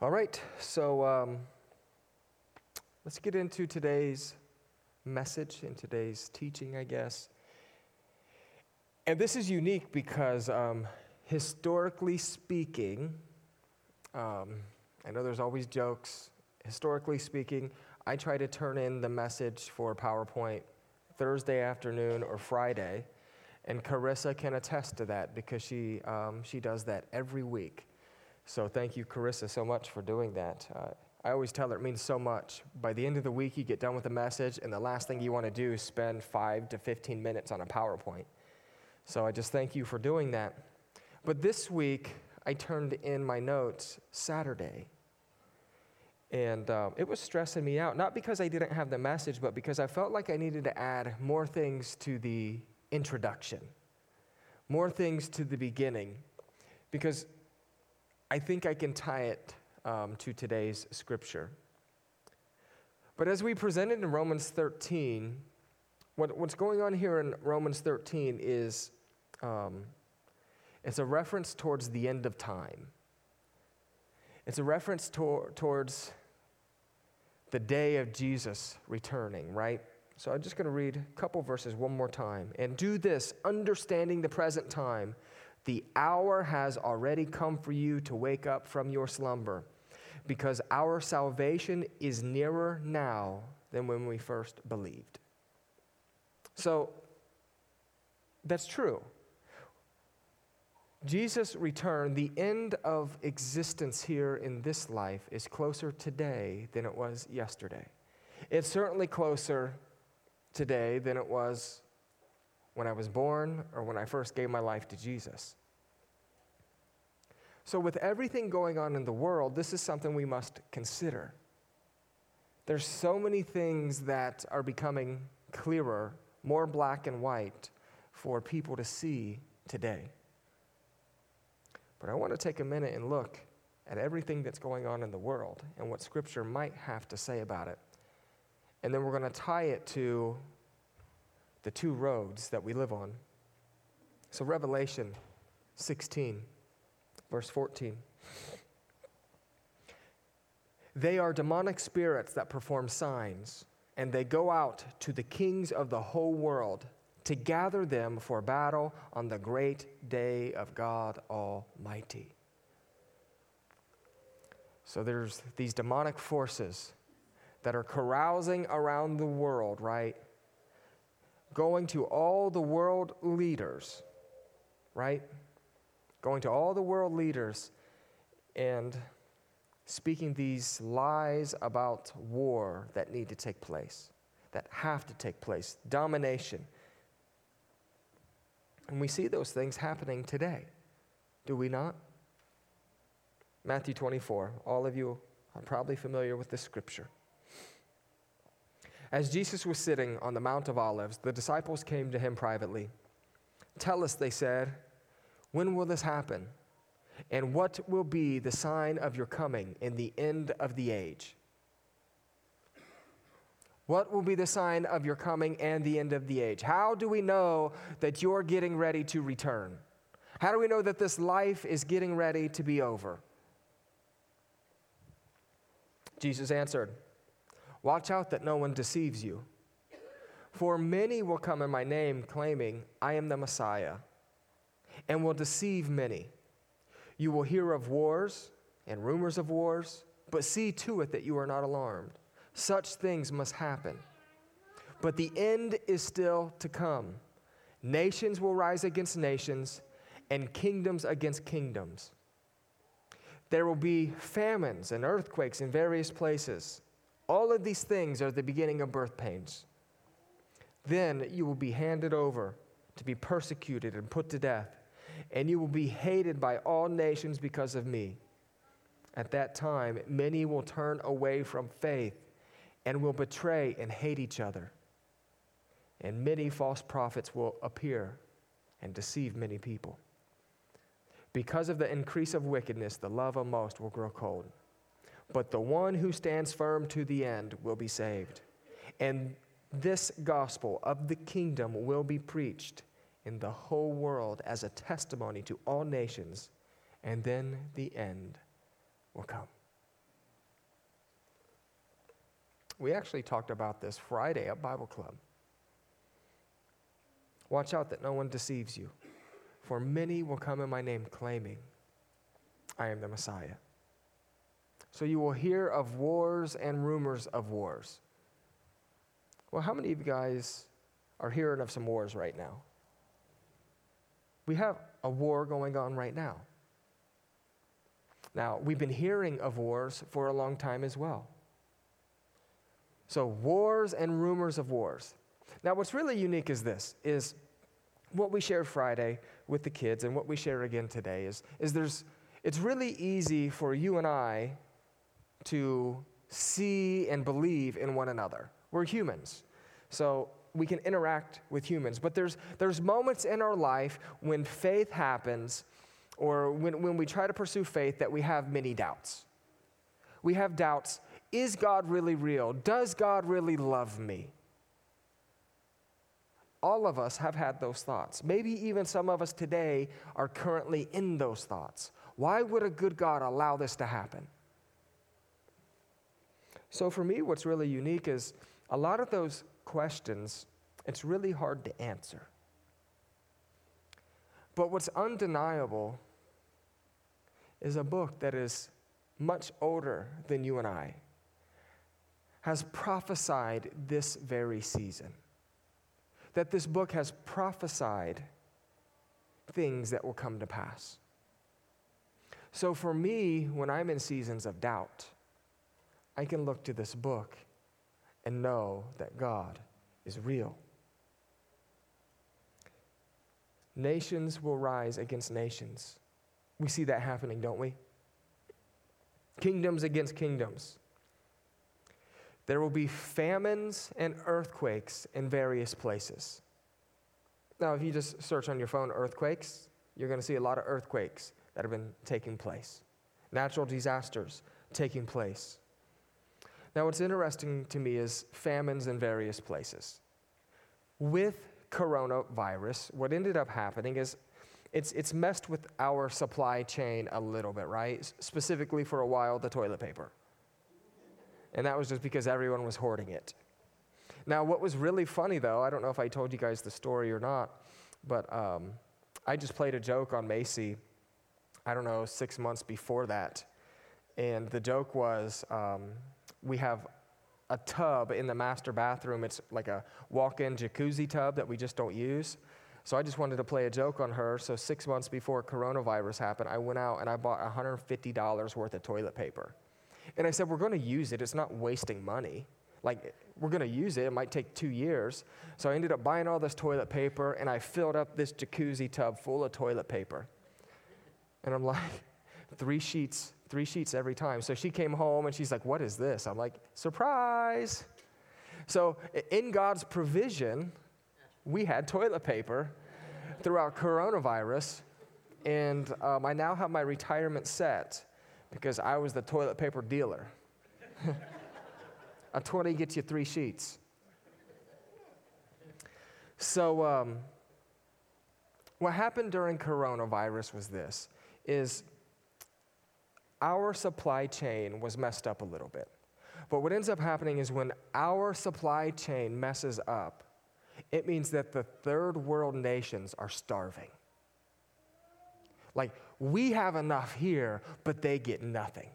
All right, so um, let's get into today's message and today's teaching, I guess. And this is unique because, um, historically speaking, um, I know there's always jokes. Historically speaking, I try to turn in the message for PowerPoint Thursday afternoon or Friday, and Carissa can attest to that because she, um, she does that every week. So thank you, Carissa, so much for doing that. Uh, I always tell her it means so much. By the end of the week, you get done with the message, and the last thing you want to do is spend five to 15 minutes on a PowerPoint. So I just thank you for doing that. But this week, I turned in my notes Saturday. And uh, it was stressing me out, not because I didn't have the message, but because I felt like I needed to add more things to the introduction, more things to the beginning. Because I think I can tie it um, to today's scripture. But as we presented in Romans 13, what, what's going on here in Romans 13 is um, it's a reference towards the end of time. It's a reference to- towards the day of Jesus returning, right? So I'm just going to read a couple verses one more time. And do this, understanding the present time the hour has already come for you to wake up from your slumber, because our salvation is nearer now than when we first believed. So, that's true. Jesus' return, the end of existence here in this life, is closer today than it was yesterday. It's certainly closer today than it was when I was born or when I first gave my life to Jesus. So, with everything going on in the world, this is something we must consider. There's so many things that are becoming clearer, more black and white for people to see today. But I want to take a minute and look at everything that's going on in the world and what Scripture might have to say about it. And then we're going to tie it to the two roads that we live on. So, Revelation 16. Verse 14. They are demonic spirits that perform signs, and they go out to the kings of the whole world to gather them for battle on the great day of God Almighty. So there's these demonic forces that are carousing around the world, right? Going to all the world leaders, right? going to all the world leaders and speaking these lies about war that need to take place, that have to take place, domination. And we see those things happening today, do we not? Matthew 24, all of you are probably familiar with this scripture. As Jesus was sitting on the Mount of Olives, the disciples came to him privately. Tell us, they said, when will this happen? And what will be the sign of your coming in the end of the age? What will be the sign of your coming and the end of the age? How do we know that you're getting ready to return? How do we know that this life is getting ready to be over? Jesus answered, Watch out that no one deceives you. For many will come in my name, claiming, I am the Messiah and will deceive many. You will hear of wars and rumors of wars, but see to it that you are not alarmed. Such things must happen. But the end is still to come. Nations will rise against nations, and kingdoms against kingdoms. There will be famines and earthquakes in various places. All of these things are the beginning of birth pains. Then you will be handed over to be persecuted and put to death and you will be hated by all nations because of me. At that time, many will turn away from faith and will betray and hate each other. And many false prophets will appear and deceive many people. Because of the increase of wickedness, the love of most will grow cold. But the one who stands firm to the end will be saved. And this gospel of the kingdom will be preached in the whole world as a testimony to all nations, and then the end will come. We actually talked about this Friday at Bible Club. Watch out that no one deceives you, for many will come in my name claiming, I am the Messiah. So you will hear of wars and rumors of wars. Well, how many of you guys are hearing of some wars right now? We have a war going on right now. Now, we've been hearing of wars for a long time as well. So, wars and rumors of wars. Now, what's really unique is this is what we shared Friday with the kids and what we share again today is, is there's it's really easy for you and I to see and believe in one another. We're humans. So we can interact with humans. But there's, there's moments in our life when faith happens or when, when we try to pursue faith that we have many doubts. We have doubts is God really real? Does God really love me? All of us have had those thoughts. Maybe even some of us today are currently in those thoughts. Why would a good God allow this to happen? So, for me, what's really unique is a lot of those questions, it's really hard to answer. But what's undeniable is a book that is much older than you and I has prophesied this very season. That this book has prophesied things that will come to pass. So for me, when I'm in seasons of doubt, I can look to this book and know that God is real. Nations will rise against nations. We see that happening, don't we? Kingdoms against kingdoms. There will be famines and earthquakes in various places. Now, if you just search on your phone earthquakes, you're going to see a lot of earthquakes that have been taking place, natural disasters taking place. Now, what's interesting to me is famines in various places. With coronavirus, what ended up happening is it's, it's messed with our supply chain a little bit, right? Specifically, for a while, the toilet paper. And that was just because everyone was hoarding it. Now, what was really funny though, I don't know if I told you guys the story or not, but um, I just played a joke on Macy, I don't know, six months before that. And the joke was um, we have a tub in the master bathroom. It's like a walk in jacuzzi tub that we just don't use. So I just wanted to play a joke on her. So six months before coronavirus happened, I went out and I bought $150 worth of toilet paper. And I said, We're going to use it. It's not wasting money. Like, we're going to use it. It might take two years. So I ended up buying all this toilet paper and I filled up this jacuzzi tub full of toilet paper. And I'm like, three sheets, three sheets every time. So she came home and she's like, What is this? I'm like, Surprise. So in God's provision, we had toilet paper throughout coronavirus. And um, I now have my retirement set because I was the toilet paper dealer. a 20 gets you three sheets. So, um, what happened during coronavirus was this is our supply chain was messed up a little bit. But what ends up happening is when our supply chain messes up, it means that the third world nations are starving. Like, we have enough here, but they get nothing.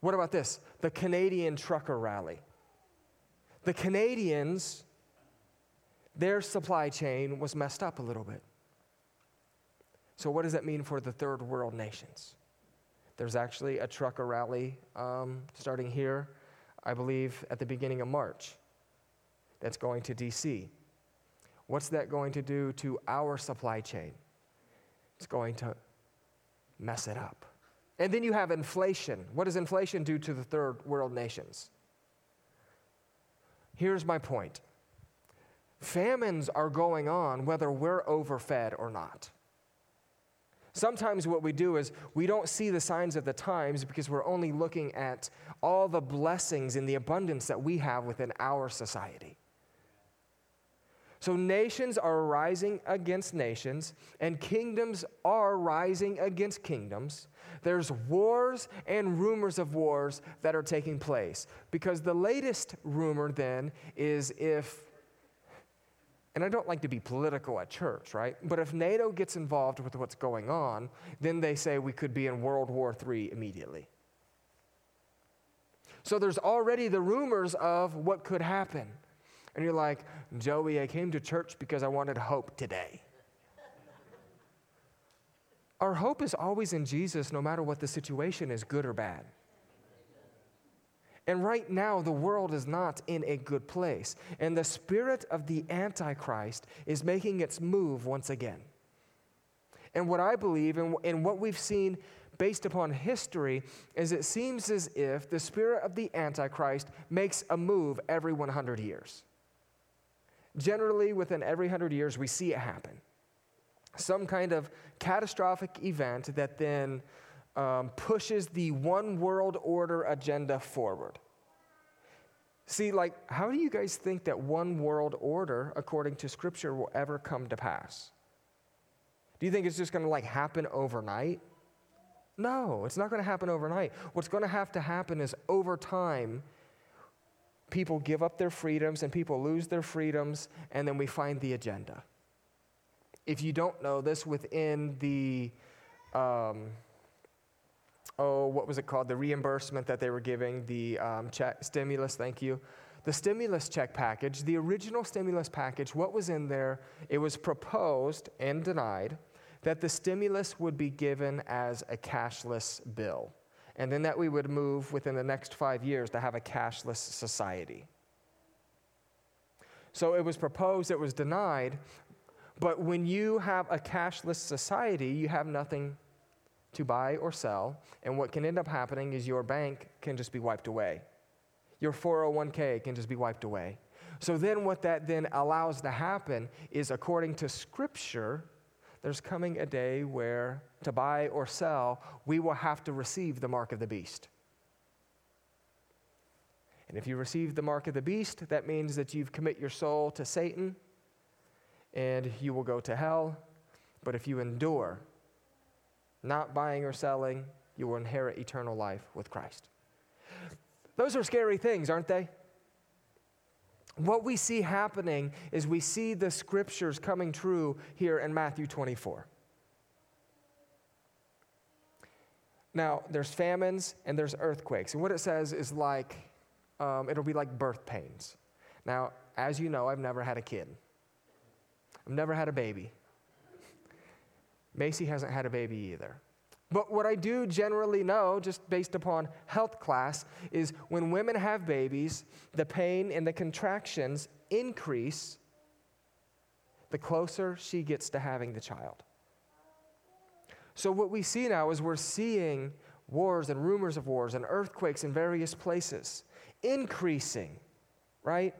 What about this? The Canadian trucker rally. The Canadians, their supply chain was messed up a little bit. So, what does that mean for the third world nations? There's actually a trucker rally um, starting here, I believe, at the beginning of March, that's going to DC. What's that going to do to our supply chain? It's going to mess it up. And then you have inflation. What does inflation do to the third world nations? Here's my point famines are going on whether we're overfed or not. Sometimes what we do is we don't see the signs of the times because we're only looking at all the blessings and the abundance that we have within our society. So nations are rising against nations, and kingdoms are rising against kingdoms. There's wars and rumors of wars that are taking place. Because the latest rumor then is if, and I don't like to be political at church, right? But if NATO gets involved with what's going on, then they say we could be in World War III immediately. So there's already the rumors of what could happen. And you're like, Joey, I came to church because I wanted hope today. Our hope is always in Jesus, no matter what the situation is, good or bad. And right now, the world is not in a good place. And the spirit of the Antichrist is making its move once again. And what I believe and, and what we've seen based upon history is it seems as if the spirit of the Antichrist makes a move every 100 years. Generally, within every 100 years, we see it happen. Some kind of catastrophic event that then um, pushes the one world order agenda forward. See, like, how do you guys think that one world order, according to Scripture, will ever come to pass? Do you think it's just going to like happen overnight? No, it's not going to happen overnight. What's going to have to happen is over time, people give up their freedoms and people lose their freedoms, and then we find the agenda. If you don't know this, within the, um, oh, what was it called? The reimbursement that they were giving, the um, check, stimulus, thank you. The stimulus check package, the original stimulus package, what was in there? It was proposed and denied that the stimulus would be given as a cashless bill, and then that we would move within the next five years to have a cashless society. So it was proposed, it was denied, but when you have a cashless society, you have nothing to buy or sell, and what can end up happening is your bank can just be wiped away. Your 401k can just be wiped away. So then what that then allows to happen is according to scripture, there's coming a day where to buy or sell, we will have to receive the mark of the beast. And if you receive the mark of the beast, that means that you've commit your soul to Satan and you will go to hell. But if you endure, not buying or selling, you will inherit eternal life with Christ. Those are scary things, aren't they? what we see happening is we see the scriptures coming true here in Matthew 24. Now, there's famines and there's earthquakes. And what it says is like, um, it'll be like birth pains. Now, as you know, I've never had a kid, I've never had a baby. Macy hasn't had a baby either. But what I do generally know, just based upon health class, is when women have babies, the pain and the contractions increase the closer she gets to having the child. So, what we see now is we're seeing wars and rumors of wars and earthquakes in various places increasing, right?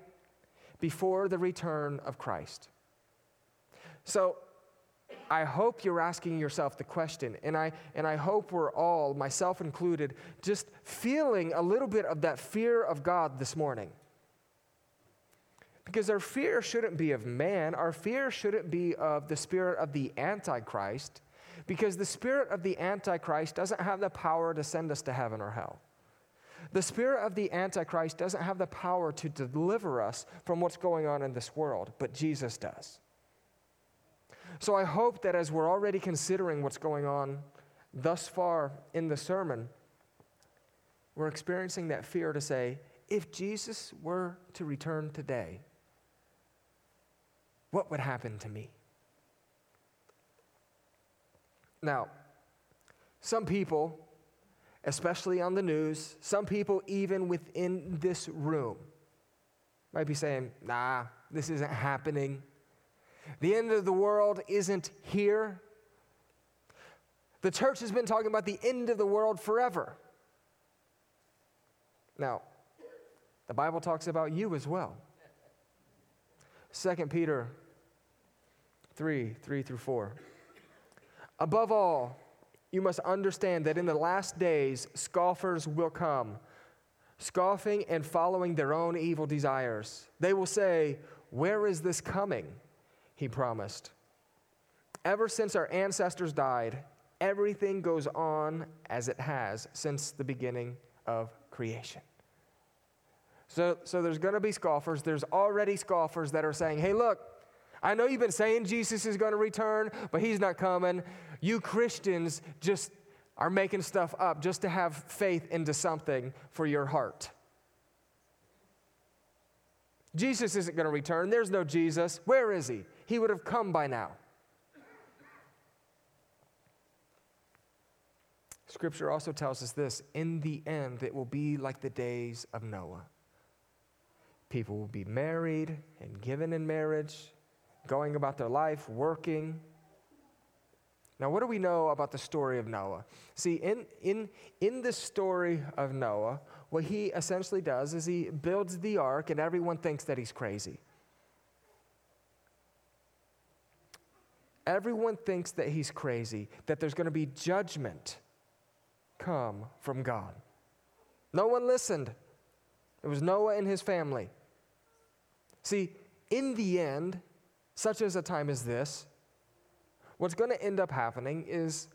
Before the return of Christ. So, I hope you're asking yourself the question, and I, and I hope we're all, myself included, just feeling a little bit of that fear of God this morning. Because our fear shouldn't be of man, our fear shouldn't be of the spirit of the Antichrist, because the spirit of the Antichrist doesn't have the power to send us to heaven or hell. The spirit of the Antichrist doesn't have the power to deliver us from what's going on in this world, but Jesus does. So I hope that as we're already considering what's going on thus far in the sermon, we're experiencing that fear to say, if Jesus were to return today, what would happen to me? Now, some people, especially on the news, some people even within this room, might be saying, nah, this isn't happening. The end of the world isn't here. The church has been talking about the end of the world forever. Now, the Bible talks about you as well. 2 Peter 3 3 through 4. Above all, you must understand that in the last days, scoffers will come, scoffing and following their own evil desires. They will say, Where is this coming? He promised. Ever since our ancestors died, everything goes on as it has since the beginning of creation. So, so there's going to be scoffers. There's already scoffers that are saying, hey, look, I know you've been saying Jesus is going to return, but he's not coming. You Christians just are making stuff up just to have faith into something for your heart. Jesus isn't going to return. There's no Jesus. Where is he? He would have come by now. Scripture also tells us this in the end, it will be like the days of Noah. People will be married and given in marriage, going about their life, working. Now, what do we know about the story of Noah? See, in, in, in the story of Noah, what he essentially does is he builds the ark, and everyone thinks that he's crazy. Everyone thinks that he's crazy, that there's going to be judgment come from God. No one listened. It was Noah and his family. See, in the end, such as a time as this, what's going to end up happening is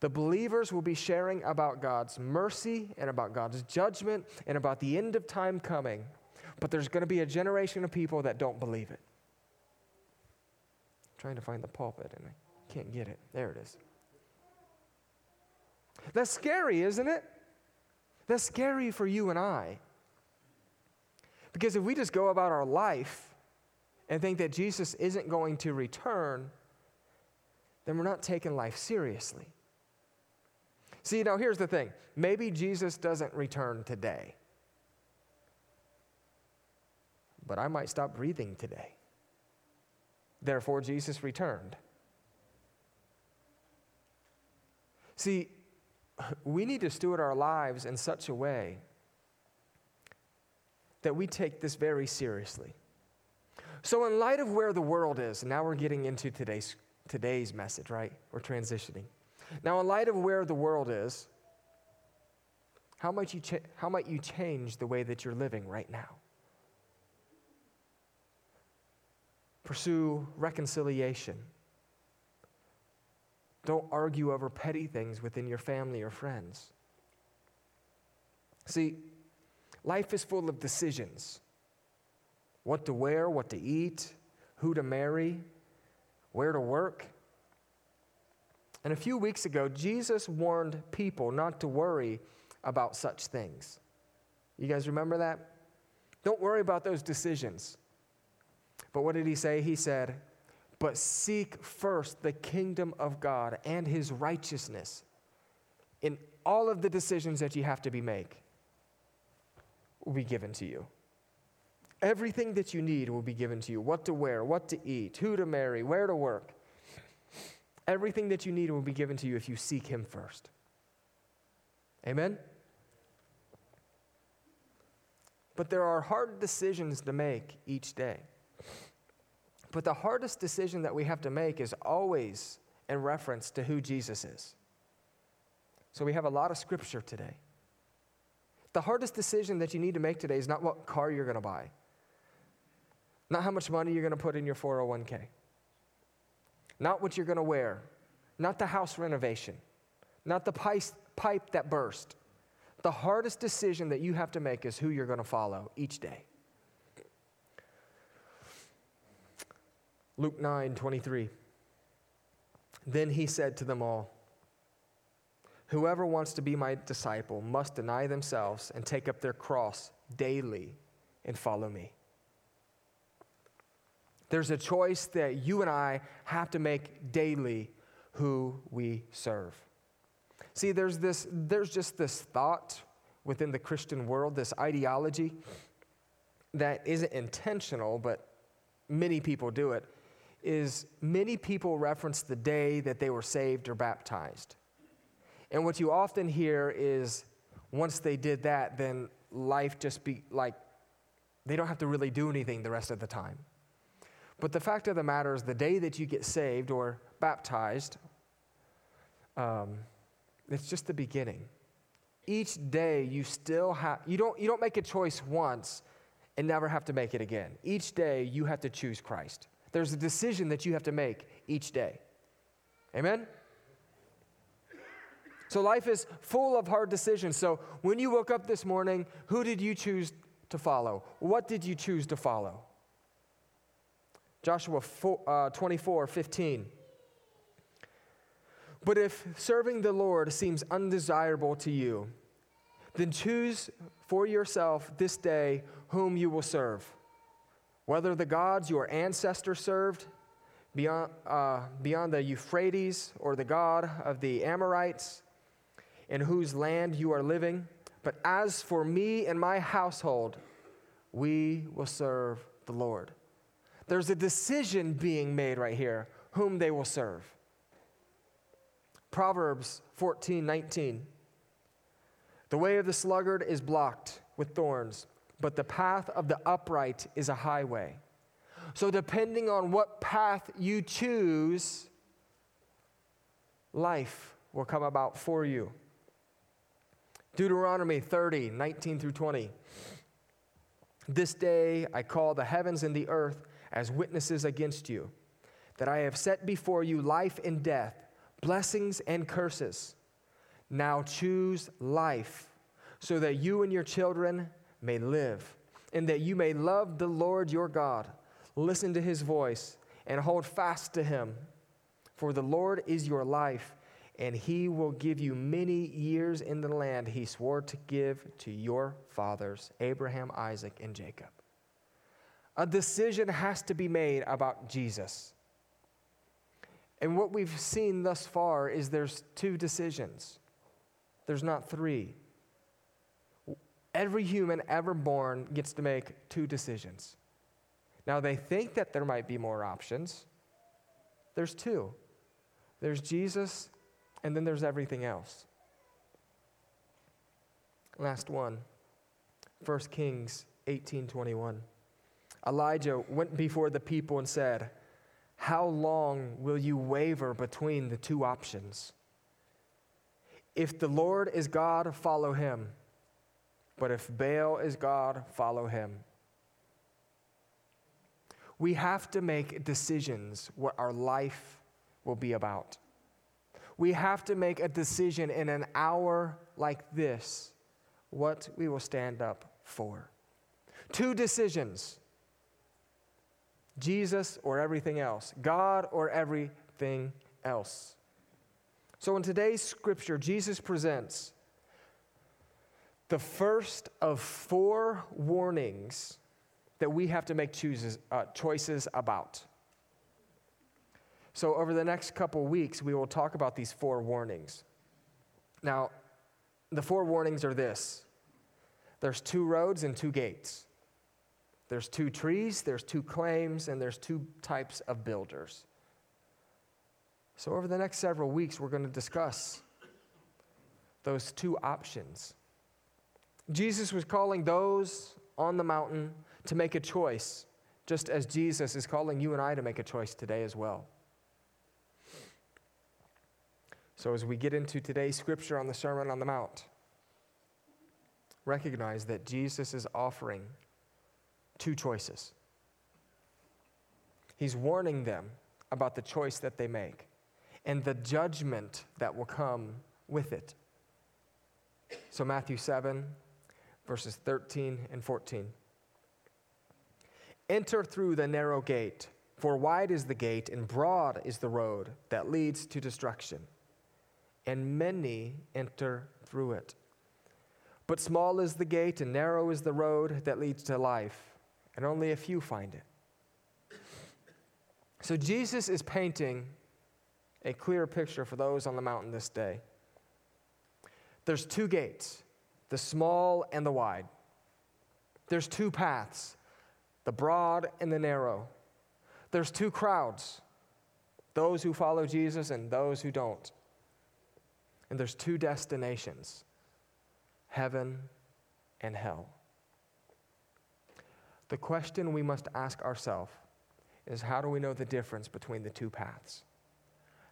the believers will be sharing about God's mercy and about God's judgment and about the end of time coming. But there's going to be a generation of people that don't believe it. Trying to find the pulpit and I can't get it. There it is. That's scary, isn't it? That's scary for you and I. Because if we just go about our life and think that Jesus isn't going to return, then we're not taking life seriously. See, now here's the thing maybe Jesus doesn't return today, but I might stop breathing today. Therefore, Jesus returned. See, we need to steward our lives in such a way that we take this very seriously. So, in light of where the world is, now we're getting into today's, today's message, right? We're transitioning. Now, in light of where the world is, how might you, cha- how might you change the way that you're living right now? Pursue reconciliation don't argue over petty things within your family or friends. See, life is full of decisions what to wear, what to eat, who to marry, where to work. And a few weeks ago, Jesus warned people not to worry about such things. You guys remember that? Don't worry about those decisions. But what did he say? He said, but seek first the kingdom of God and his righteousness in all of the decisions that you have to be make will be given to you. Everything that you need will be given to you what to wear, what to eat, who to marry, where to work. Everything that you need will be given to you if you seek Him first. Amen? But there are hard decisions to make each day. But the hardest decision that we have to make is always in reference to who Jesus is. So we have a lot of scripture today. The hardest decision that you need to make today is not what car you're going to buy, not how much money you're going to put in your 401k, not what you're going to wear, not the house renovation, not the pipe that burst. The hardest decision that you have to make is who you're going to follow each day. Luke 9 23. Then he said to them all, Whoever wants to be my disciple must deny themselves and take up their cross daily and follow me. There's a choice that you and I have to make daily who we serve. See, there's, this, there's just this thought within the Christian world, this ideology that isn't intentional, but many people do it is many people reference the day that they were saved or baptized. And what you often hear is once they did that, then life just be like they don't have to really do anything the rest of the time. But the fact of the matter is, the day that you get saved or baptized, um, it's just the beginning. Each day you still have, you don't, you don't make a choice once and never have to make it again. Each day you have to choose Christ. There's a decision that you have to make each day. Amen? So life is full of hard decisions. So when you woke up this morning, who did you choose to follow? What did you choose to follow? Joshua 4, uh, 24, 15. But if serving the Lord seems undesirable to you, then choose for yourself this day whom you will serve. Whether the gods your ancestors served beyond, uh, beyond the Euphrates or the God of the Amorites in whose land you are living. But as for me and my household, we will serve the Lord. There's a decision being made right here whom they will serve. Proverbs 14 19. The way of the sluggard is blocked with thorns, but the path of the upright is a highway. So, depending on what path you choose, life will come about for you. Deuteronomy 30, 19 through 20. This day I call the heavens and the earth as witnesses against you, that I have set before you life and death, blessings and curses. Now choose life, so that you and your children may live, and that you may love the Lord your God, listen to his voice, and hold fast to him. For the Lord is your life, and he will give you many years in the land he swore to give to your fathers, Abraham, Isaac, and Jacob. A decision has to be made about Jesus. And what we've seen thus far is there's two decisions. There's not three. Every human ever born gets to make two decisions. Now, they think that there might be more options. There's two there's Jesus, and then there's everything else. Last one 1 Kings 18:21. Elijah went before the people and said, How long will you waver between the two options? If the Lord is God, follow him. But if Baal is God, follow him. We have to make decisions what our life will be about. We have to make a decision in an hour like this what we will stand up for. Two decisions Jesus or everything else, God or everything else. So in today's scripture, Jesus presents the first of four warnings that we have to make choices, uh, choices about. So, over the next couple weeks, we will talk about these four warnings. Now, the four warnings are this there's two roads and two gates. There's two trees, there's two claims, and there's two types of builders. So, over the next several weeks, we're going to discuss those two options. Jesus was calling those on the mountain to make a choice, just as Jesus is calling you and I to make a choice today as well. So, as we get into today's scripture on the Sermon on the Mount, recognize that Jesus is offering two choices. He's warning them about the choice that they make and the judgment that will come with it. So, Matthew 7, verses 13 and 14. Enter through the narrow gate, for wide is the gate and broad is the road that leads to destruction, and many enter through it. But small is the gate and narrow is the road that leads to life, and only a few find it. So Jesus is painting a clear picture for those on the mountain this day. There's two gates, the small and the wide. There's two paths, the broad and the narrow. There's two crowds, those who follow Jesus and those who don't. And there's two destinations, heaven and hell. The question we must ask ourselves is how do we know the difference between the two paths?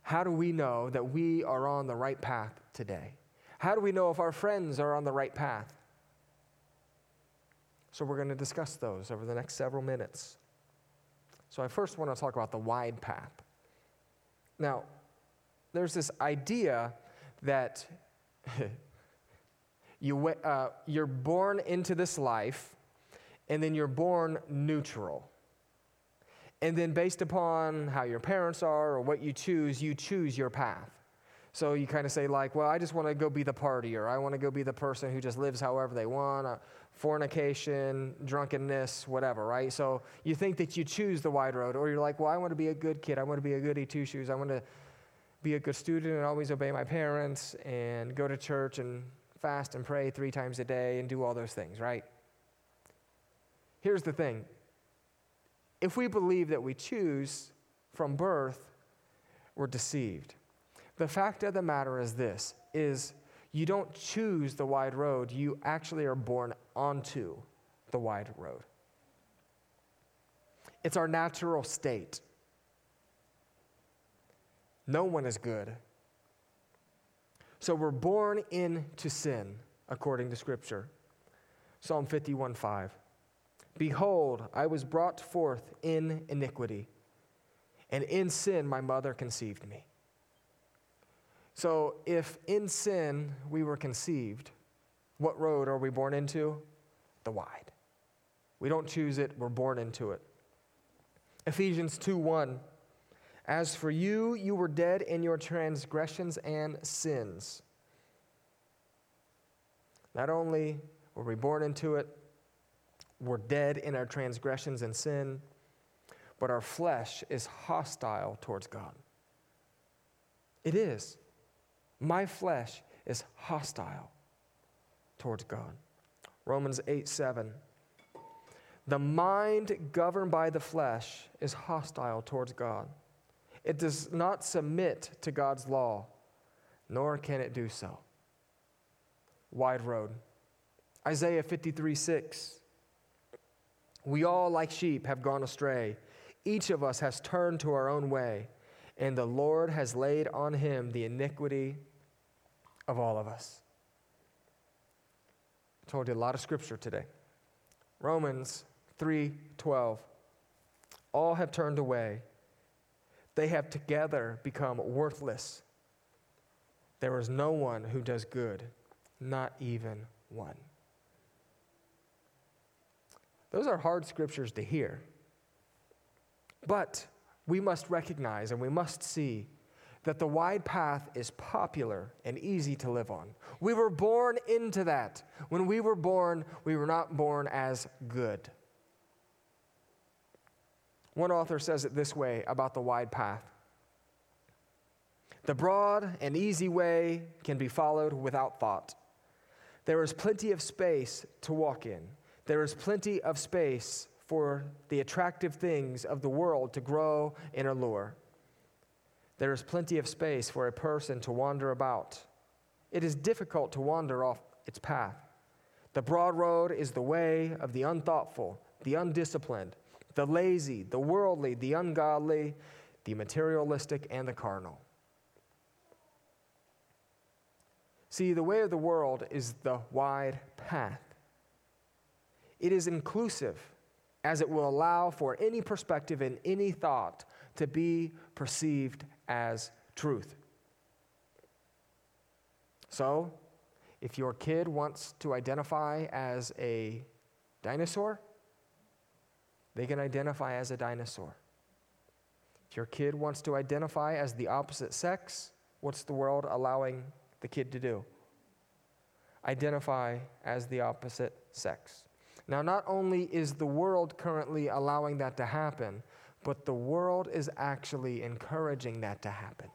How do we know that we are on the right path today? How do we know if our friends are on the right path? So, we're going to discuss those over the next several minutes. So, I first want to talk about the wide path. Now, there's this idea that you, uh, you're born into this life, and then you're born neutral. And then, based upon how your parents are or what you choose, you choose your path. So you kind of say, like, well, I just want to go be the partier. I want to go be the person who just lives however they want, uh, fornication, drunkenness, whatever, right? So you think that you choose the wide road, or you're like, well, I want to be a good kid. I want to be a goody two shoes. I want to be a good student and always obey my parents and go to church and fast and pray three times a day and do all those things, right? Here's the thing if we believe that we choose from birth, we're deceived. The fact of the matter is this is you don't choose the wide road, you actually are born onto the wide road. It's our natural state. No one is good. So we're born into sin, according to Scripture. Psalm 51 5. Behold, I was brought forth in iniquity, and in sin my mother conceived me. So, if in sin we were conceived, what road are we born into? The wide. We don't choose it, we're born into it. Ephesians 2 1. As for you, you were dead in your transgressions and sins. Not only were we born into it, we're dead in our transgressions and sin, but our flesh is hostile towards God. It is. My flesh is hostile towards God. Romans 8 7. The mind governed by the flesh is hostile towards God. It does not submit to God's law, nor can it do so. Wide road. Isaiah 53 6. We all, like sheep, have gone astray. Each of us has turned to our own way, and the Lord has laid on him the iniquity of all of us. I told you a lot of scripture today. Romans 3:12. All have turned away. They have together become worthless. There is no one who does good, not even one. Those are hard scriptures to hear. But we must recognize and we must see that the wide path is popular and easy to live on. We were born into that. When we were born, we were not born as good. One author says it this way about the wide path The broad and easy way can be followed without thought. There is plenty of space to walk in there is plenty of space for the attractive things of the world to grow and allure. There is plenty of space for a person to wander about. It is difficult to wander off its path. The broad road is the way of the unthoughtful, the undisciplined, the lazy, the worldly, the ungodly, the materialistic, and the carnal. See, the way of the world is the wide path. It is inclusive, as it will allow for any perspective and any thought to be perceived as truth. So, if your kid wants to identify as a dinosaur, they can identify as a dinosaur. If your kid wants to identify as the opposite sex, what's the world allowing the kid to do? Identify as the opposite sex. Now, not only is the world currently allowing that to happen, but the world is actually encouraging that to happen.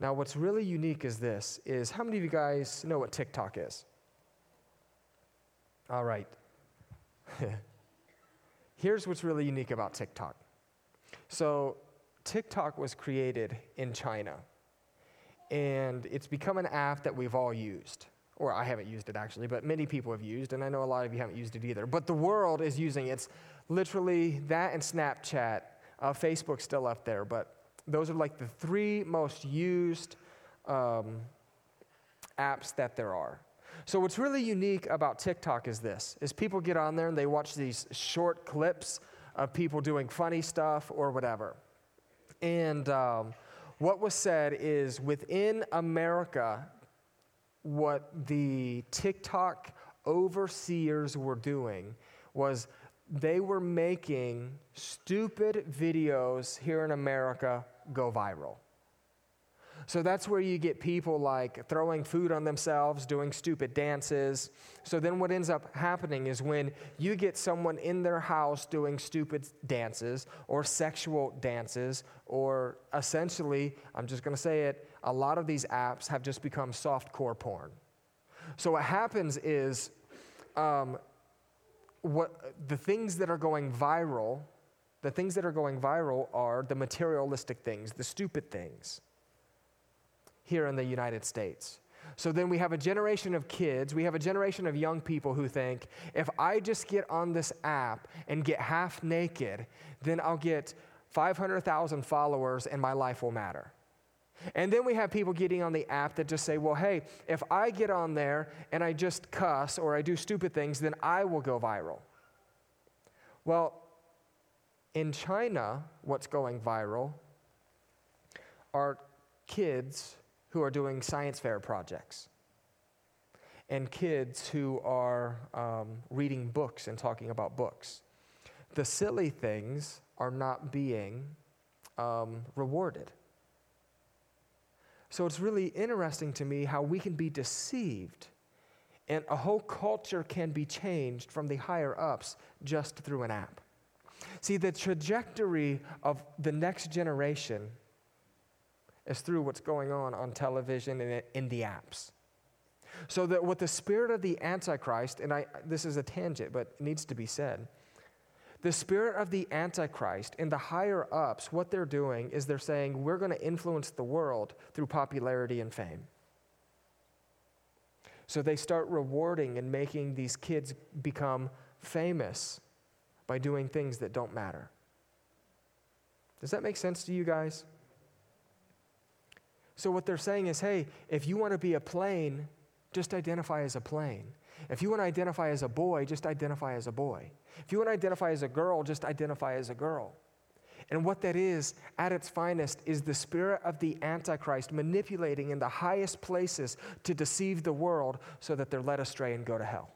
Now, what's really unique is this is how many of you guys know what TikTok is? All right. Here's what's really unique about TikTok. So, TikTok was created in China, and it's become an app that we've all used or I haven't used it actually, but many people have used, and I know a lot of you haven't used it either. But the world is using it. It's literally that and Snapchat. Uh, Facebook's still up there, but those are like the three most used um, apps that there are. So what's really unique about TikTok is this: is people get on there and they watch these short clips of people doing funny stuff or whatever, and um, what was said is within America, what the TikTok overseers were doing was they were making stupid videos here in America go viral. So that's where you get people like throwing food on themselves, doing stupid dances. So then what ends up happening is when you get someone in their house doing stupid dances or sexual dances, or essentially, I'm just going to say it, a lot of these apps have just become soft core porn. So what happens is um, what the things that are going viral, the things that are going viral are the materialistic things, the stupid things here in the United States. So then we have a generation of kids, we have a generation of young people who think if I just get on this app and get half naked, then I'll get 500,000 followers and my life will matter. And then we have people getting on the app that just say, well, hey, if I get on there and I just cuss or I do stupid things, then I will go viral. Well, in China, what's going viral are kids who are doing science fair projects and kids who are um, reading books and talking about books. The silly things are not being um, rewarded. So it's really interesting to me how we can be deceived and a whole culture can be changed from the higher ups just through an app. See, the trajectory of the next generation is through what's going on on television and in the apps. So that what the spirit of the Antichrist, and I, this is a tangent, but it needs to be said. The spirit of the Antichrist and the higher ups, what they're doing is they're saying, we're going to influence the world through popularity and fame. So they start rewarding and making these kids become famous by doing things that don't matter. Does that make sense to you guys? So, what they're saying is hey, if you want to be a plane, just identify as a plane. If you want to identify as a boy, just identify as a boy. If you want to identify as a girl, just identify as a girl. And what that is, at its finest, is the spirit of the Antichrist manipulating in the highest places to deceive the world so that they're led astray and go to hell.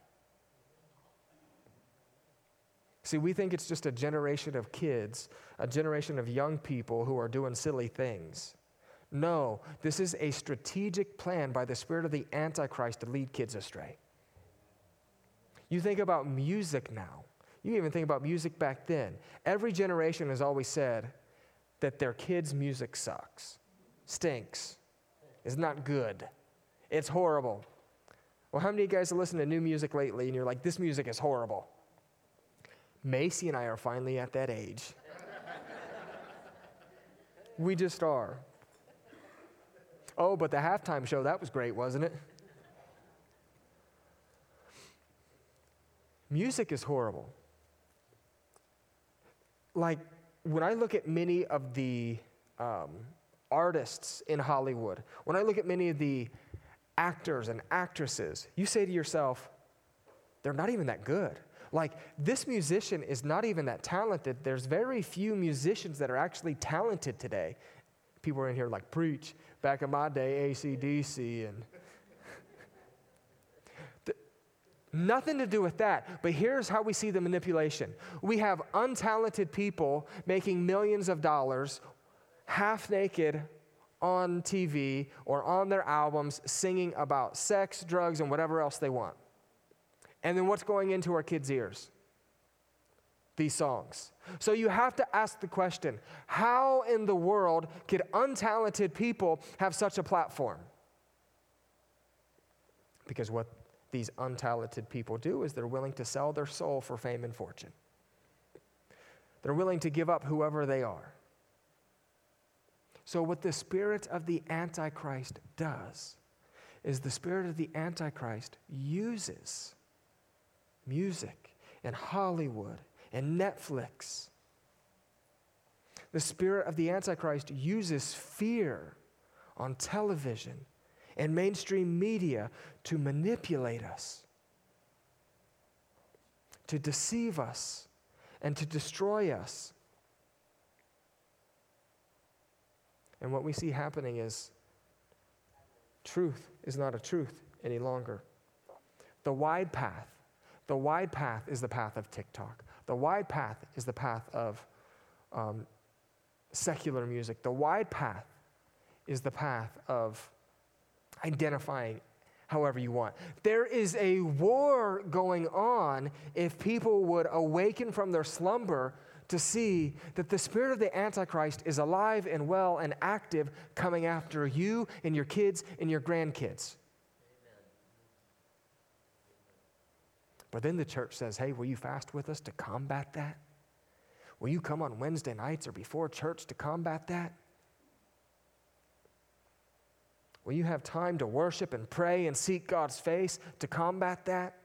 See, we think it's just a generation of kids, a generation of young people who are doing silly things. No, this is a strategic plan by the spirit of the Antichrist to lead kids astray. You think about music now. You even think about music back then. Every generation has always said that their kids' music sucks, stinks, is not good, it's horrible. Well, how many of you guys have listened to new music lately and you're like, this music is horrible? Macy and I are finally at that age. we just are. Oh, but the halftime show, that was great, wasn't it? Music is horrible. Like, when I look at many of the um, artists in Hollywood, when I look at many of the actors and actresses, you say to yourself, they're not even that good. Like, this musician is not even that talented. There's very few musicians that are actually talented today. People are in here like, preach. Back in my day, ACDC and. Nothing to do with that, but here's how we see the manipulation. We have untalented people making millions of dollars half naked on TV or on their albums singing about sex, drugs, and whatever else they want. And then what's going into our kids' ears? these songs. So you have to ask the question how in the world could untalented people have such a platform? Because what these untalented people do is they're willing to sell their soul for fame and fortune. They're willing to give up whoever they are. So, what the spirit of the Antichrist does is the spirit of the Antichrist uses music and Hollywood and Netflix. The spirit of the Antichrist uses fear on television and mainstream media to manipulate us, to deceive us, and to destroy us. And what we see happening is truth is not a truth any longer. The wide path, the wide path is the path of TikTok. The wide path is the path of um, secular music. The wide path is the path of identifying however you want. There is a war going on if people would awaken from their slumber to see that the spirit of the Antichrist is alive and well and active coming after you and your kids and your grandkids. But then the church says, hey, will you fast with us to combat that? Will you come on Wednesday nights or before church to combat that? Will you have time to worship and pray and seek God's face to combat that?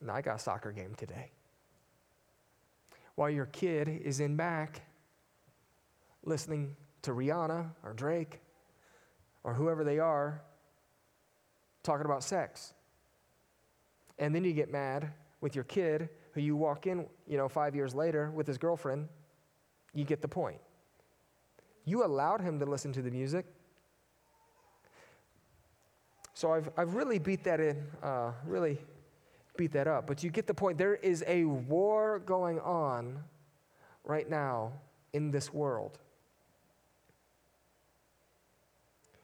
And I got a soccer game today. While your kid is in back listening to Rihanna or Drake or whoever they are talking about sex. And then you get mad with your kid who you walk in, you know, five years later with his girlfriend. You get the point. You allowed him to listen to the music. So I've, I've really beat that in, uh, really beat that up. But you get the point. There is a war going on right now in this world.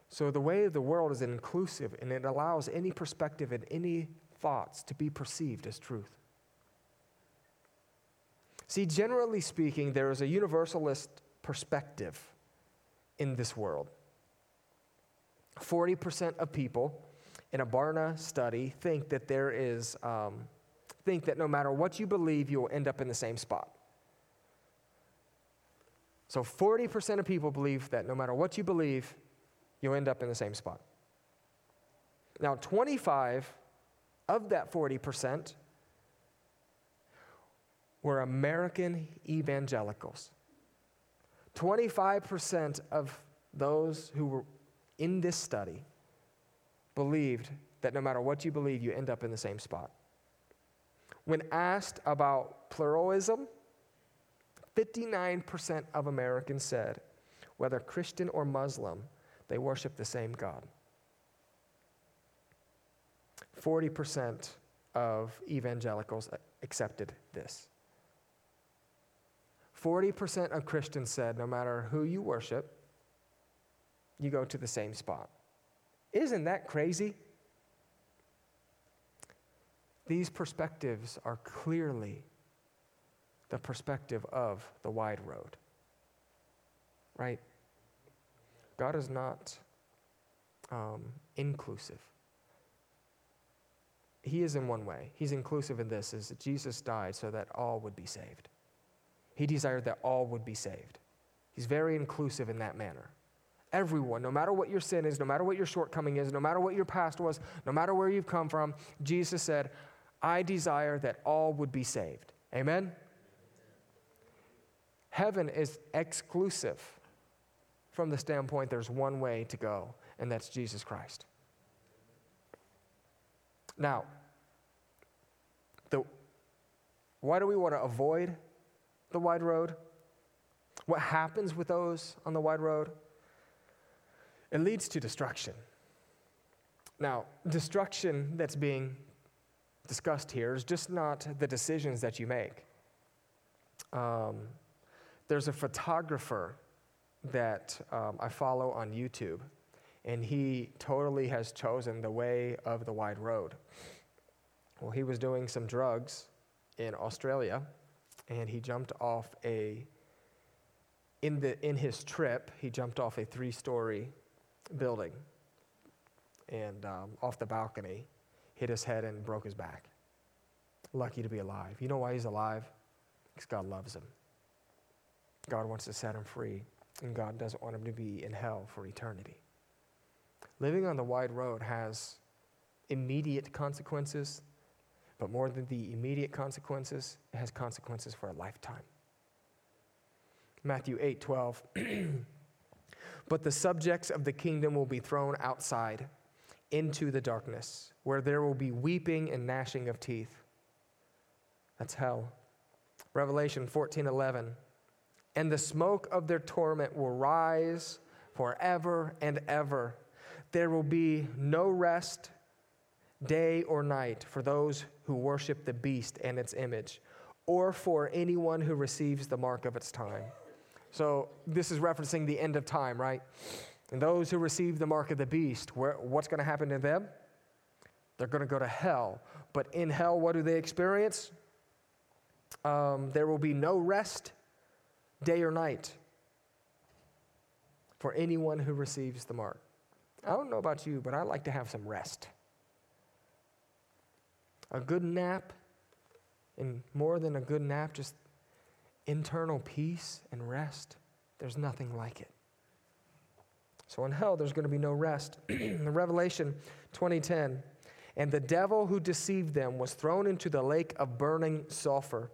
So the way of the world is inclusive and it allows any perspective and any thoughts to be perceived as truth. See, generally speaking, there is a universalist perspective in this world. 40% of people in a Barna study think that there is, um, think that no matter what you believe, you will end up in the same spot. So 40% of people believe that no matter what you believe, you'll end up in the same spot. Now, 25 of that 40% were American evangelicals. 25% of those who were in this study believed that no matter what you believe, you end up in the same spot. When asked about pluralism, 59% of Americans said, whether Christian or Muslim, they worship the same God. 40% of evangelicals accepted this. 40% of Christians said no matter who you worship, you go to the same spot. Isn't that crazy? These perspectives are clearly the perspective of the wide road. Right? God is not um, inclusive. He is in one way. He's inclusive in this is that Jesus died so that all would be saved. He desired that all would be saved. He's very inclusive in that manner. Everyone, no matter what your sin is, no matter what your shortcoming is, no matter what your past was, no matter where you've come from, Jesus said, I desire that all would be saved. Amen? Heaven is exclusive from the standpoint there's one way to go, and that's Jesus Christ. Now, the, why do we want to avoid the wide road? What happens with those on the wide road? It leads to destruction. Now, destruction that's being discussed here is just not the decisions that you make. Um, there's a photographer that um, I follow on YouTube, and he totally has chosen the way of the wide road. Well, he was doing some drugs in Australia, and he jumped off a in the in his trip he jumped off a three-story building. And um, off the balcony hit his head and broke his back. Lucky to be alive. You know why he's alive? Because god loves him. God wants to set him free and god doesn't want him to be in hell for eternity. Living on the wide road has immediate consequences but more than the immediate consequences, it has consequences for a lifetime. Matthew 8 12. but the subjects of the kingdom will be thrown outside into the darkness, where there will be weeping and gnashing of teeth. That's hell. Revelation 14 11. and the smoke of their torment will rise forever and ever. There will be no rest, day or night, for those who worship the beast and its image, or for anyone who receives the mark of its time. So, this is referencing the end of time, right? And those who receive the mark of the beast, where, what's going to happen to them? They're going to go to hell. But in hell, what do they experience? Um, there will be no rest, day or night, for anyone who receives the mark. I don't know about you, but I like to have some rest. A good nap, and more than a good nap, just internal peace and rest. There's nothing like it. So in hell, there's going to be no rest. in Revelation 2010, and the devil who deceived them was thrown into the lake of burning sulfur,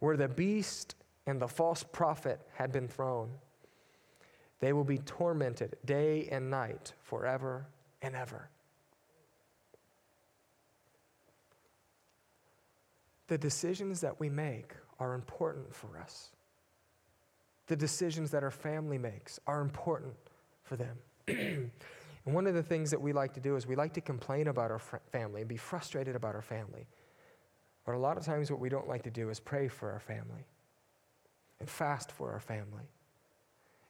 where the beast and the false prophet had been thrown. They will be tormented day and night forever and ever. The decisions that we make are important for us. The decisions that our family makes are important for them. and one of the things that we like to do is we like to complain about our fr- family and be frustrated about our family. But a lot of times, what we don't like to do is pray for our family and fast for our family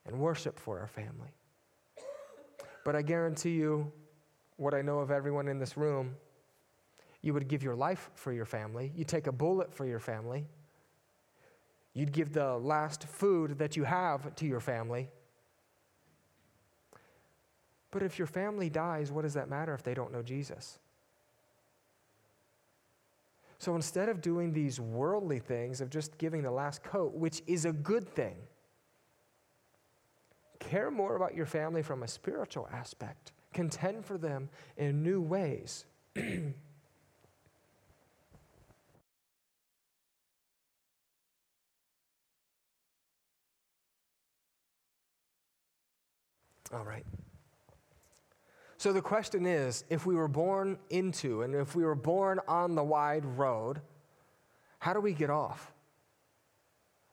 and worship for our family. But I guarantee you, what I know of everyone in this room, you would give your life for your family, you take a bullet for your family, you'd give the last food that you have to your family but if your family dies, what does that matter if they don't know Jesus? So instead of doing these worldly things, of just giving the last coat, which is a good thing, care more about your family from a spiritual aspect. Contend for them in new ways. All right. So the question is if we were born into and if we were born on the wide road, how do we get off?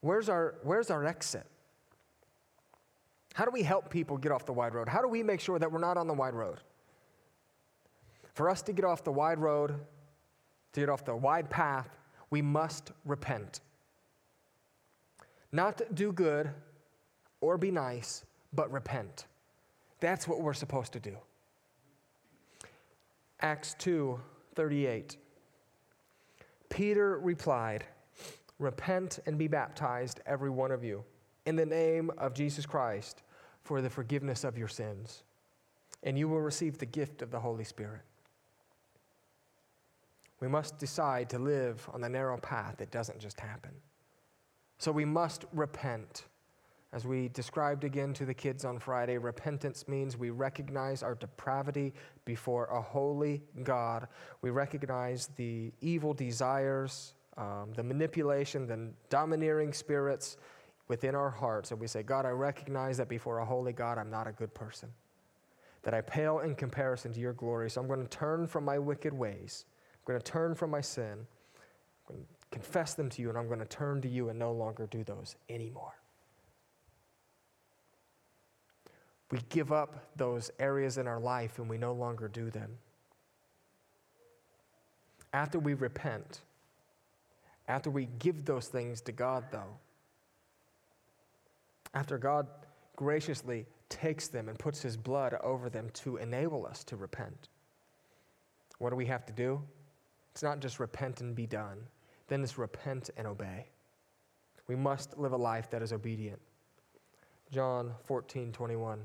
Where's our, where's our exit? How do we help people get off the wide road? How do we make sure that we're not on the wide road? For us to get off the wide road, to get off the wide path, we must repent. Not do good or be nice, but repent. That's what we're supposed to do. Acts 2 38. Peter replied, Repent and be baptized, every one of you, in the name of Jesus Christ for the forgiveness of your sins, and you will receive the gift of the Holy Spirit. We must decide to live on the narrow path that doesn't just happen. So we must repent as we described again to the kids on Friday, repentance means we recognize our depravity before a holy God. We recognize the evil desires, um, the manipulation, the domineering spirits within our hearts. And we say, God, I recognize that before a holy God, I'm not a good person, that I pale in comparison to your glory. So I'm going to turn from my wicked ways. I'm going to turn from my sin. I'm going to confess them to you, and I'm going to turn to you and no longer do those anymore. We give up those areas in our life and we no longer do them. After we repent, after we give those things to God, though, after God graciously takes them and puts his blood over them to enable us to repent, what do we have to do? It's not just repent and be done, then it's repent and obey. We must live a life that is obedient. John 14, 21.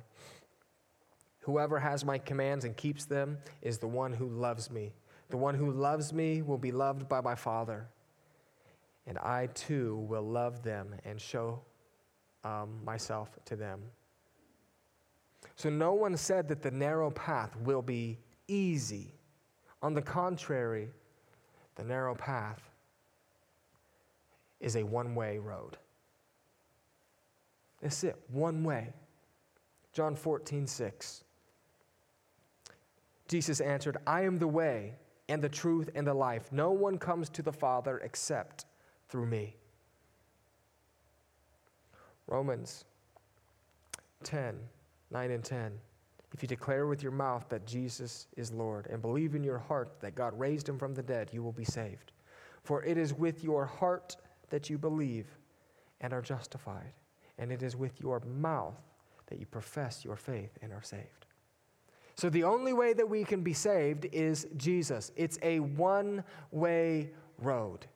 Whoever has my commands and keeps them is the one who loves me. The one who loves me will be loved by my Father, and I too will love them and show um, myself to them. So, no one said that the narrow path will be easy. On the contrary, the narrow path is a one way road. That's it, one way. John 14, 6. Jesus answered, I am the way and the truth and the life. No one comes to the Father except through me. Romans 10, 9 and 10. If you declare with your mouth that Jesus is Lord and believe in your heart that God raised him from the dead, you will be saved. For it is with your heart that you believe and are justified, and it is with your mouth that you profess your faith and are saved. So the only way that we can be saved is Jesus. It's a one way road.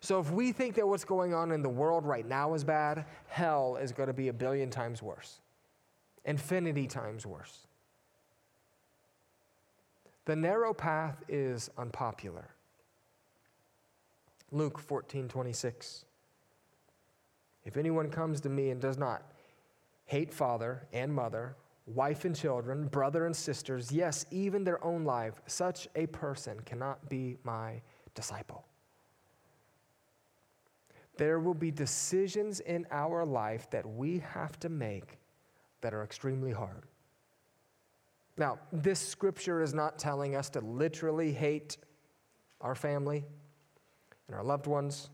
So if we think that what's going on in the world right now is bad, hell is going to be a billion times worse, infinity times worse. The narrow path is unpopular. Luke 14 26. If anyone comes to me and does not hate father and mother, wife and children, brother and sisters, yes, even their own life, such a person cannot be my disciple. There will be decisions in our life that we have to make that are extremely hard. Now, this scripture is not telling us to literally hate our family and our loved ones.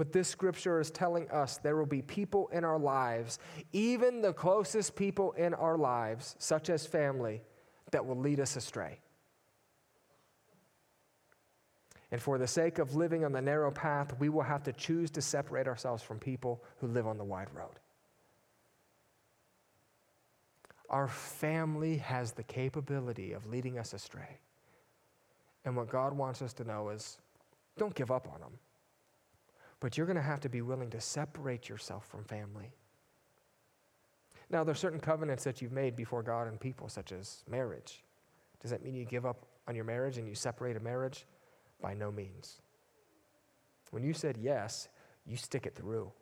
But this scripture is telling us there will be people in our lives, even the closest people in our lives, such as family, that will lead us astray. And for the sake of living on the narrow path, we will have to choose to separate ourselves from people who live on the wide road. Our family has the capability of leading us astray. And what God wants us to know is don't give up on them. But you're going to have to be willing to separate yourself from family. Now, there are certain covenants that you've made before God and people, such as marriage. Does that mean you give up on your marriage and you separate a marriage? By no means. When you said yes, you stick it through.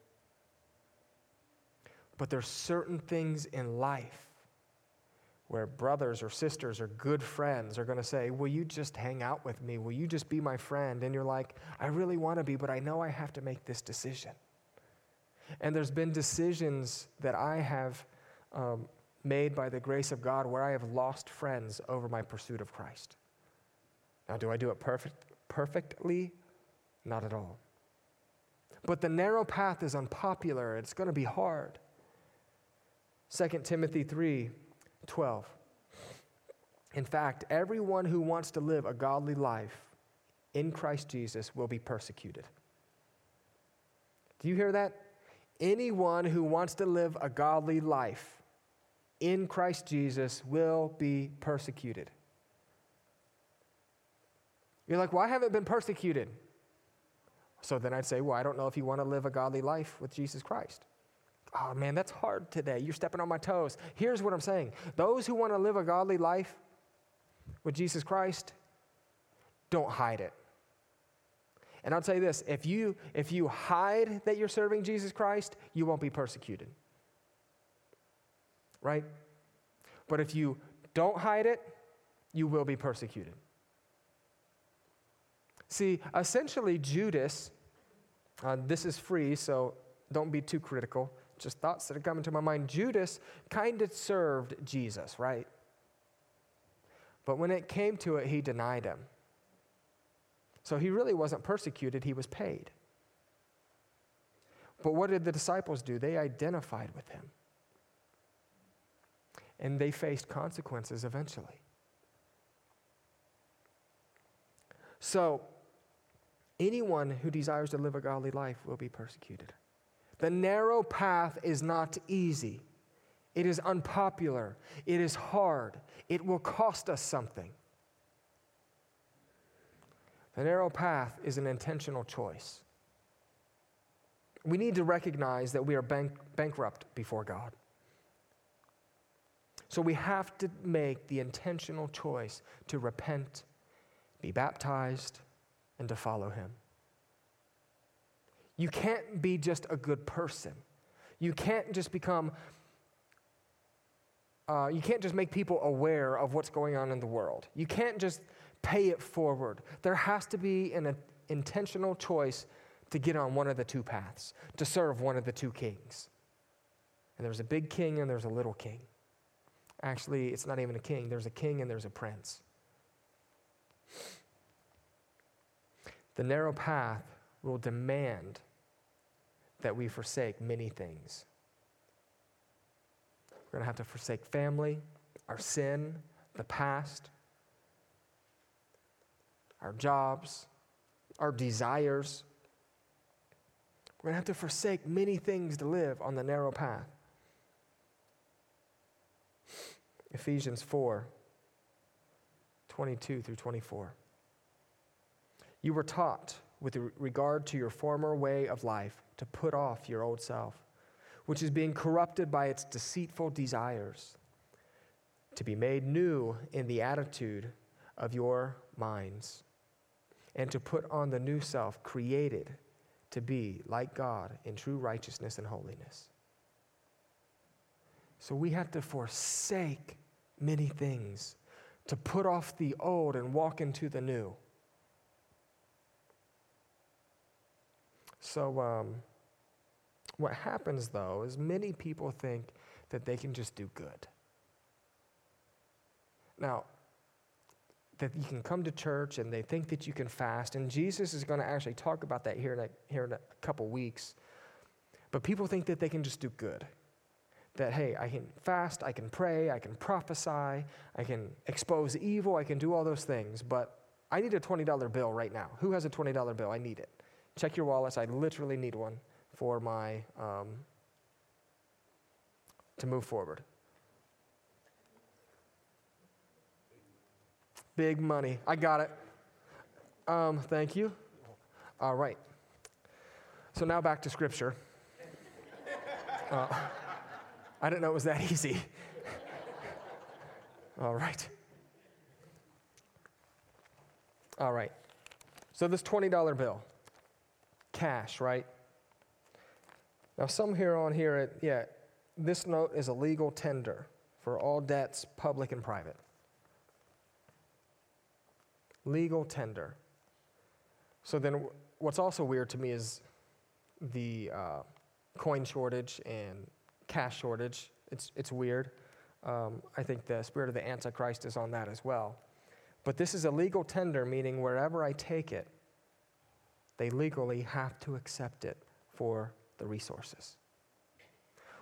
But there's certain things in life where brothers or sisters or good friends are going to say, Will you just hang out with me? Will you just be my friend? And you're like, I really want to be, but I know I have to make this decision. And there's been decisions that I have um, made by the grace of God where I have lost friends over my pursuit of Christ. Now, do I do it perfect, perfectly? Not at all. But the narrow path is unpopular, it's going to be hard. 2 Timothy 3 12. In fact, everyone who wants to live a godly life in Christ Jesus will be persecuted. Do you hear that? Anyone who wants to live a godly life in Christ Jesus will be persecuted. You're like, well, I haven't been persecuted. So then I'd say, well, I don't know if you want to live a godly life with Jesus Christ. Oh man, that's hard today. You're stepping on my toes. Here's what I'm saying those who want to live a godly life with Jesus Christ, don't hide it. And I'll tell you this if you, if you hide that you're serving Jesus Christ, you won't be persecuted. Right? But if you don't hide it, you will be persecuted. See, essentially, Judas, uh, this is free, so don't be too critical just thoughts that are coming to my mind. Judas kind of served Jesus, right? But when it came to it, he denied him. So he really wasn't persecuted, he was paid. But what did the disciples do? They identified with him. And they faced consequences eventually. So, anyone who desires to live a godly life will be persecuted. The narrow path is not easy. It is unpopular. It is hard. It will cost us something. The narrow path is an intentional choice. We need to recognize that we are bank- bankrupt before God. So we have to make the intentional choice to repent, be baptized, and to follow Him. You can't be just a good person. You can't just become, uh, you can't just make people aware of what's going on in the world. You can't just pay it forward. There has to be an intentional choice to get on one of the two paths, to serve one of the two kings. And there's a big king and there's a little king. Actually, it's not even a king, there's a king and there's a prince. The narrow path will demand that we forsake many things. We're going to have to forsake family, our sin, the past, our jobs, our desires. We're going to have to forsake many things to live on the narrow path. Ephesians 4 22 through 24. You were taught, with regard to your former way of life, to put off your old self, which is being corrupted by its deceitful desires, to be made new in the attitude of your minds, and to put on the new self, created to be like God in true righteousness and holiness. So we have to forsake many things to put off the old and walk into the new. So, um, what happens though is many people think that they can just do good. Now, that you can come to church and they think that you can fast, and Jesus is going to actually talk about that here in a, here in a couple weeks. But people think that they can just do good that, hey, I can fast, I can pray, I can prophesy, I can expose evil, I can do all those things, but I need a $20 bill right now. Who has a $20 bill? I need it. Check your wallets. I literally need one for my, um, to move forward. Big money. I got it. Um, thank you. All right. So now back to scripture. Uh, I didn't know it was that easy. All right. All right. So this $20 bill, cash, right? Now, some here on here, yeah, this note is a legal tender for all debts, public and private. Legal tender. So then, what's also weird to me is the uh, coin shortage and cash shortage. It's, it's weird. Um, I think the spirit of the Antichrist is on that as well. But this is a legal tender, meaning wherever I take it, they legally have to accept it for the resources.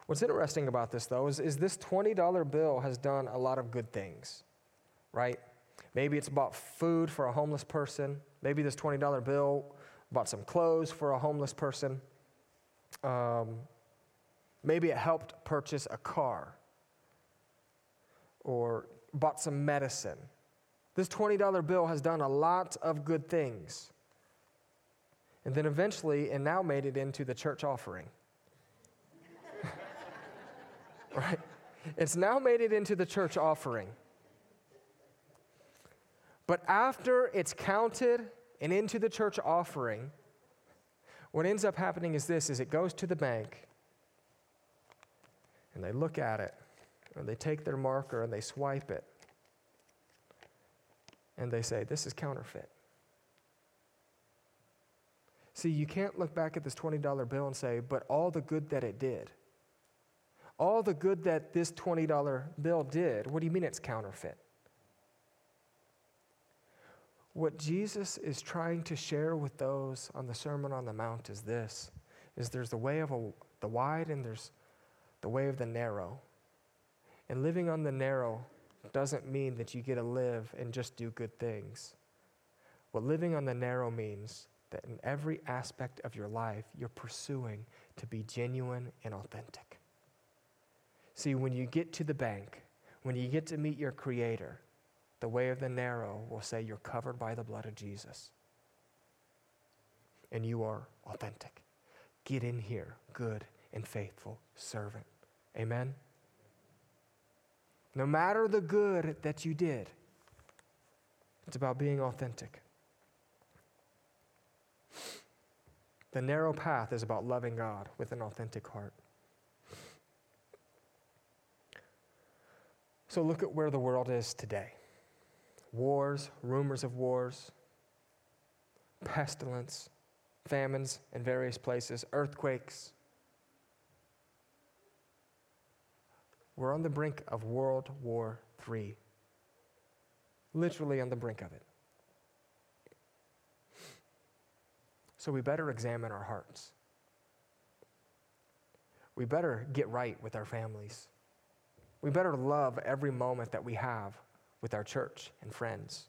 What's interesting about this, though, is, is this $20 bill has done a lot of good things, right? Maybe it's bought food for a homeless person. Maybe this $20 bill bought some clothes for a homeless person. Um, Maybe it helped purchase a car or bought some medicine. This $20 bill has done a lot of good things. And then eventually, it now made it into the church offering. right? It's now made it into the church offering. But after it's counted and into the church offering, what ends up happening is this is it goes to the bank and they look at it, and they take their marker and they swipe it, and they say, This is counterfeit. See, you can't look back at this $20 bill and say, But all the good that it did. All the good that this $20 bill did, what do you mean it's counterfeit? What Jesus is trying to share with those on the Sermon on the Mount is this is there's the way of a, the wide and there's the way of the narrow. And living on the narrow doesn't mean that you get to live and just do good things. What living on the narrow means that in every aspect of your life, you're pursuing to be genuine and authentic. See, when you get to the bank, when you get to meet your Creator, the way of the narrow will say you're covered by the blood of Jesus. And you are authentic. Get in here, good and faithful servant. Amen? No matter the good that you did, it's about being authentic. The narrow path is about loving God with an authentic heart. So look at where the world is today wars, rumors of wars, pestilence, famines in various places, earthquakes, We're on the brink of World War III. Literally on the brink of it. So we better examine our hearts. we better get right with our families. We better love every moment that we have with our church and friends.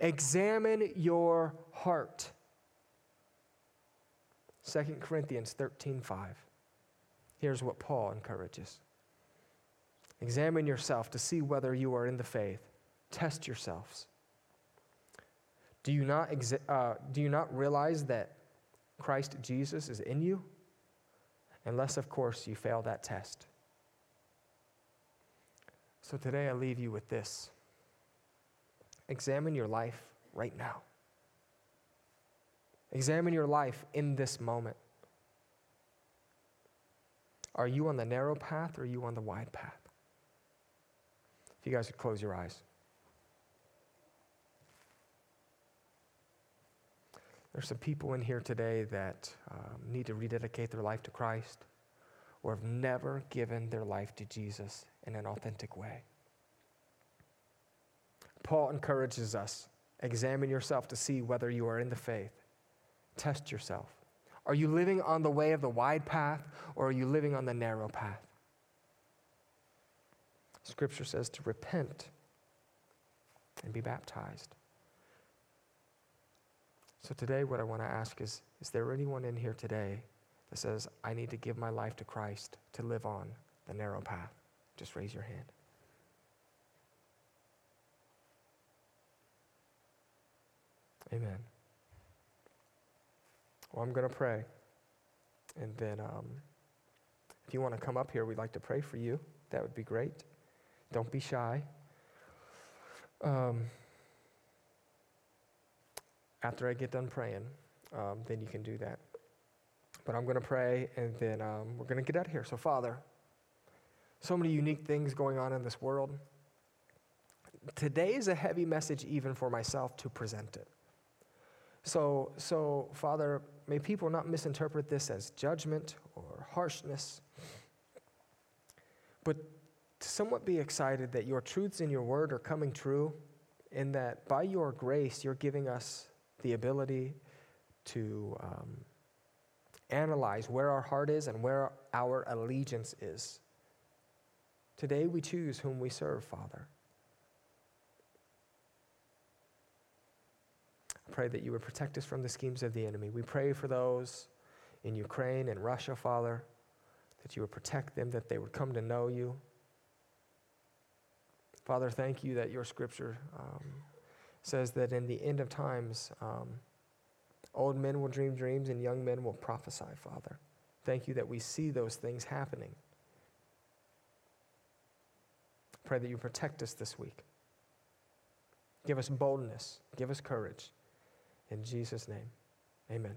Examine your heart. 2 Corinthians 13 5. Here's what Paul encourages Examine yourself to see whether you are in the faith. Test yourselves. Do you not, exa- uh, do you not realize that Christ Jesus is in you? Unless, of course, you fail that test. So today I leave you with this examine your life right now. Examine your life in this moment. Are you on the narrow path or are you on the wide path? If you guys would close your eyes. There's some people in here today that um, need to rededicate their life to Christ or have never given their life to Jesus in an authentic way. Paul encourages us examine yourself to see whether you are in the faith. Test yourself. Are you living on the way of the wide path or are you living on the narrow path? Scripture says to repent and be baptized. So, today, what I want to ask is Is there anyone in here today that says, I need to give my life to Christ to live on the narrow path? Just raise your hand. Amen. Well, I'm going to pray. And then um, if you want to come up here, we'd like to pray for you. That would be great. Don't be shy. Um, after I get done praying, um, then you can do that. But I'm going to pray, and then um, we're going to get out of here. So, Father, so many unique things going on in this world. Today is a heavy message, even for myself, to present it. So, so, Father, may people not misinterpret this as judgment or harshness, but to somewhat be excited that your truths in your word are coming true, and that by your grace, you're giving us the ability to um, analyze where our heart is and where our allegiance is. Today, we choose whom we serve, Father. I pray that you would protect us from the schemes of the enemy. We pray for those in Ukraine and Russia, Father, that you would protect them, that they would come to know you. Father, thank you that your scripture um, says that in the end of times, um, old men will dream dreams and young men will prophesy, Father. Thank you that we see those things happening. Pray that you protect us this week. Give us boldness, give us courage. In Jesus' name, amen.